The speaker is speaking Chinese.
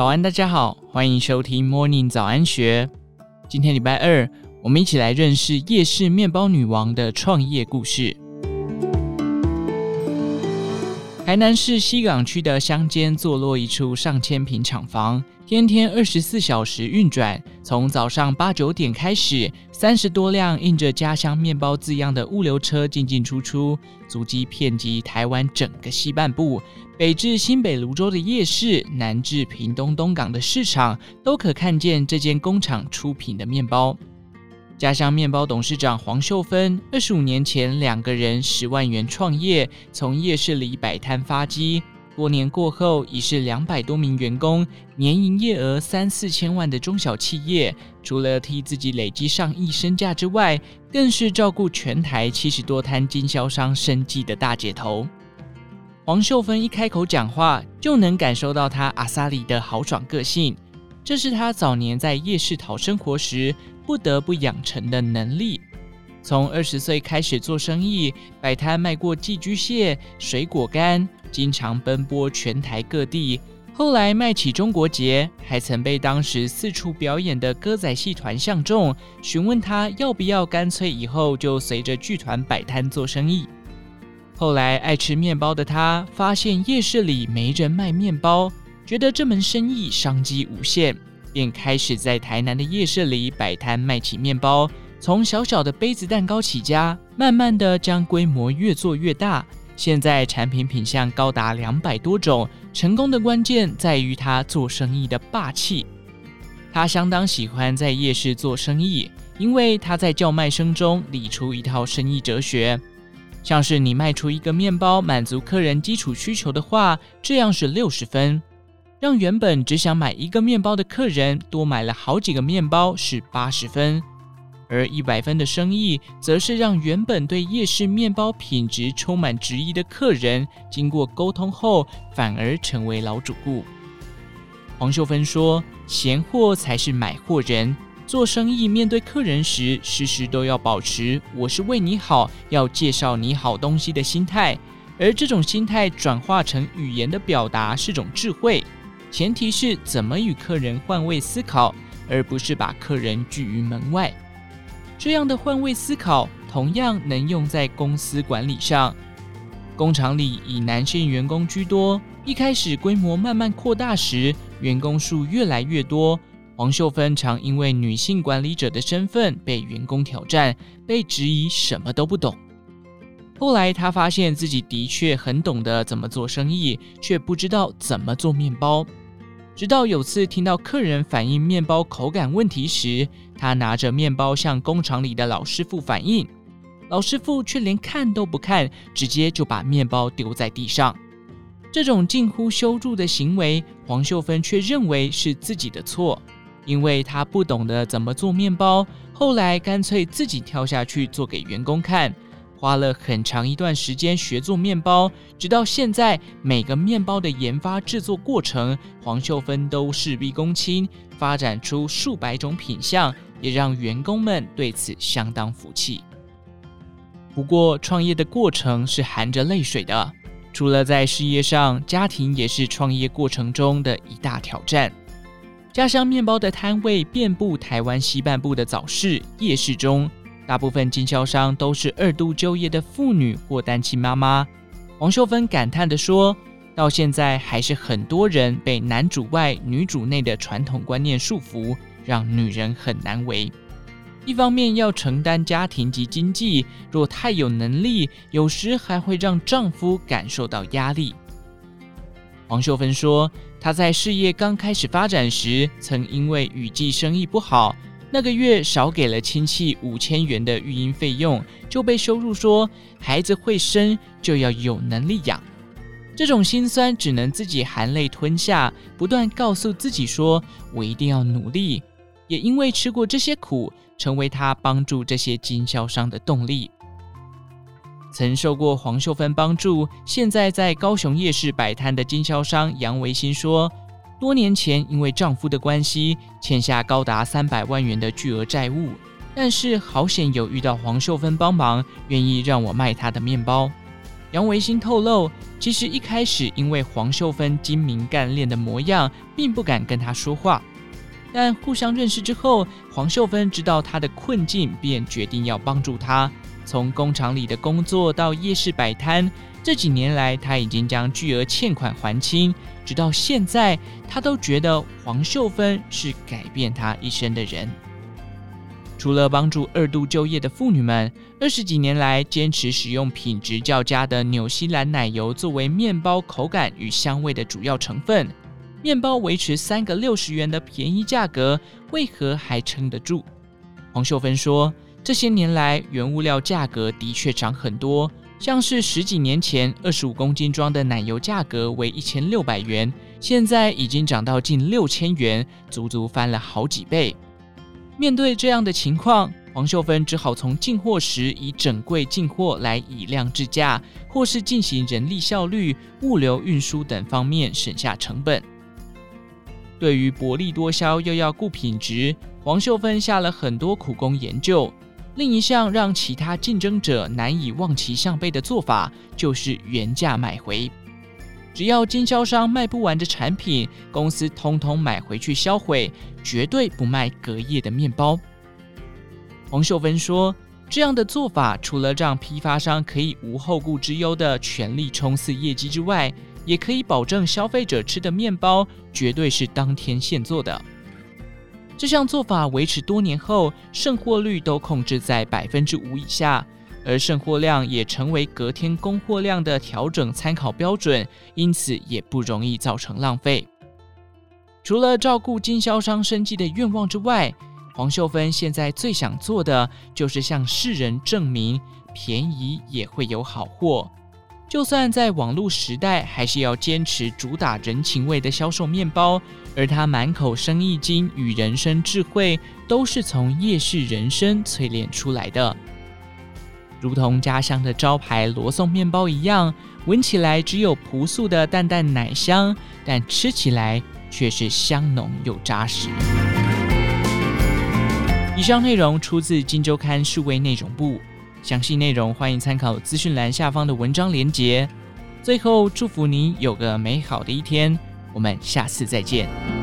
早安，大家好，欢迎收听 Morning 早安学。今天礼拜二，我们一起来认识夜市面包女王的创业故事。台南市西港区的乡间坐落一处上千平厂房，天天二十四小时运转。从早上八九点开始，三十多辆印着“家乡面包”字样的物流车进进出出，足迹遍及台湾整个西半部。北至新北芦洲的夜市，南至屏东东港的市场，都可看见这间工厂出品的面包。家乡面包董事长黄秀芬，二十五年前两个人十万元创业，从夜市里摆摊发迹。多年过后，已是两百多名员工，年营业额三四千万的中小企业。除了替自己累积上亿身价之外，更是照顾全台七十多摊经销商生计的大姐头。黄秀芬一开口讲话，就能感受到她阿萨里的豪爽个性。这是她早年在夜市讨生活时不得不养成的能力。从二十岁开始做生意，摆摊卖过寄居蟹、水果干，经常奔波全台各地。后来卖起中国结，还曾被当时四处表演的歌仔戏团相中，询问他要不要干脆以后就随着剧团摆摊做生意。后来爱吃面包的他，发现夜市里没人卖面包。觉得这门生意商机无限，便开始在台南的夜市里摆摊卖起面包。从小小的杯子蛋糕起家，慢慢的将规模越做越大。现在产品品相高达两百多种。成功的关键在于他做生意的霸气。他相当喜欢在夜市做生意，因为他在叫卖声中理出一套生意哲学，像是你卖出一个面包满足客人基础需求的话，这样是六十分。让原本只想买一个面包的客人多买了好几个面包是八十分，而一百分的生意，则是让原本对夜市面包品质充满质疑的客人，经过沟通后反而成为老主顾。黄秀芬说：“闲货才是买货人，做生意面对客人时，时时都要保持‘我是为你好，要介绍你好东西’的心态，而这种心态转化成语言的表达是种智慧。”前提是怎么与客人换位思考，而不是把客人拒于门外。这样的换位思考同样能用在公司管理上。工厂里以男性员工居多，一开始规模慢慢扩大时，员工数越来越多。黄秀芬常因为女性管理者的身份被员工挑战，被质疑什么都不懂。后来，他发现自己的确很懂得怎么做生意，却不知道怎么做面包。直到有次听到客人反映面包口感问题时，他拿着面包向工厂里的老师傅反映，老师傅却连看都不看，直接就把面包丢在地上。这种近乎羞辱的行为，黄秀芬却认为是自己的错，因为她不懂得怎么做面包。后来干脆自己跳下去做给员工看。花了很长一段时间学做面包，直到现在，每个面包的研发制作过程，黄秀芬都事必躬亲，发展出数百种品相，也让员工们对此相当服气。不过，创业的过程是含着泪水的，除了在事业上，家庭也是创业过程中的一大挑战。家乡面包的摊位遍布台湾西半部的早市、夜市中。大部分经销商都是二度就业的妇女或单亲妈妈。黄秀芬感叹地说：“到现在还是很多人被男主外女主内的传统观念束缚，让女人很难为。一方面要承担家庭及经济，若太有能力，有时还会让丈夫感受到压力。”黄秀芬说：“她在事业刚开始发展时，曾因为雨季生意不好。”那个月少给了亲戚五千元的育婴费用，就被羞辱说孩子会生就要有能力养。这种心酸只能自己含泪吞下，不断告诉自己说：“我一定要努力。”也因为吃过这些苦，成为他帮助这些经销商的动力。曾受过黄秀芬帮助，现在在高雄夜市摆摊的经销商杨维新说。多年前，因为丈夫的关系，欠下高达三百万元的巨额债务，但是好险有遇到黄秀芬帮忙，愿意让我卖她的面包。杨维新透露，其实一开始因为黄秀芬精明干练的模样，并不敢跟她说话。但互相认识之后，黄秀芬知道她的困境，便决定要帮助她。从工厂里的工作到夜市摆摊，这几年来，她已经将巨额欠款还清。直到现在，他都觉得黄秀芬是改变他一生的人。除了帮助二度就业的妇女们，二十几年来坚持使用品质较佳的纽西兰奶油作为面包口感与香味的主要成分。面包维持三个六十元的便宜价格，为何还撑得住？黄秀芬说：“这些年来，原物料价格的确涨很多，像是十几年前二十五公斤装的奶油价格为一千六百元，现在已经涨到近六千元，足足翻了好几倍。”面对这样的情况，黄秀芬只好从进货时以整柜进货来以量制价，或是进行人力效率、物流运输等方面省下成本。对于薄利多销又要顾品质，黄秀芬下了很多苦功研究。另一项让其他竞争者难以望其项背的做法，就是原价买回。只要经销商卖不完的产品，公司通通买回去销毁，绝对不卖隔夜的面包。洪秀芬说，这样的做法除了让批发商可以无后顾之忧的全力冲刺业绩之外，也可以保证消费者吃的面包绝对是当天现做的。这项做法维持多年后，剩货率都控制在百分之五以下，而剩货量也成为隔天供货量的调整参考标准，因此也不容易造成浪费。除了照顾经销商生计的愿望之外，黄秀芬现在最想做的就是向世人证明，便宜也会有好货。就算在网络时代，还是要坚持主打人情味的销售面包。而他满口生意经与人生智慧，都是从夜市人生淬炼出来的。如同家乡的招牌罗宋面包一样，闻起来只有朴素的淡淡奶香，但吃起来却是香浓又扎实。以上内容出自《金周刊》数位内容部。详细内容欢迎参考资讯栏下方的文章连结。最后，祝福你有个美好的一天，我们下次再见。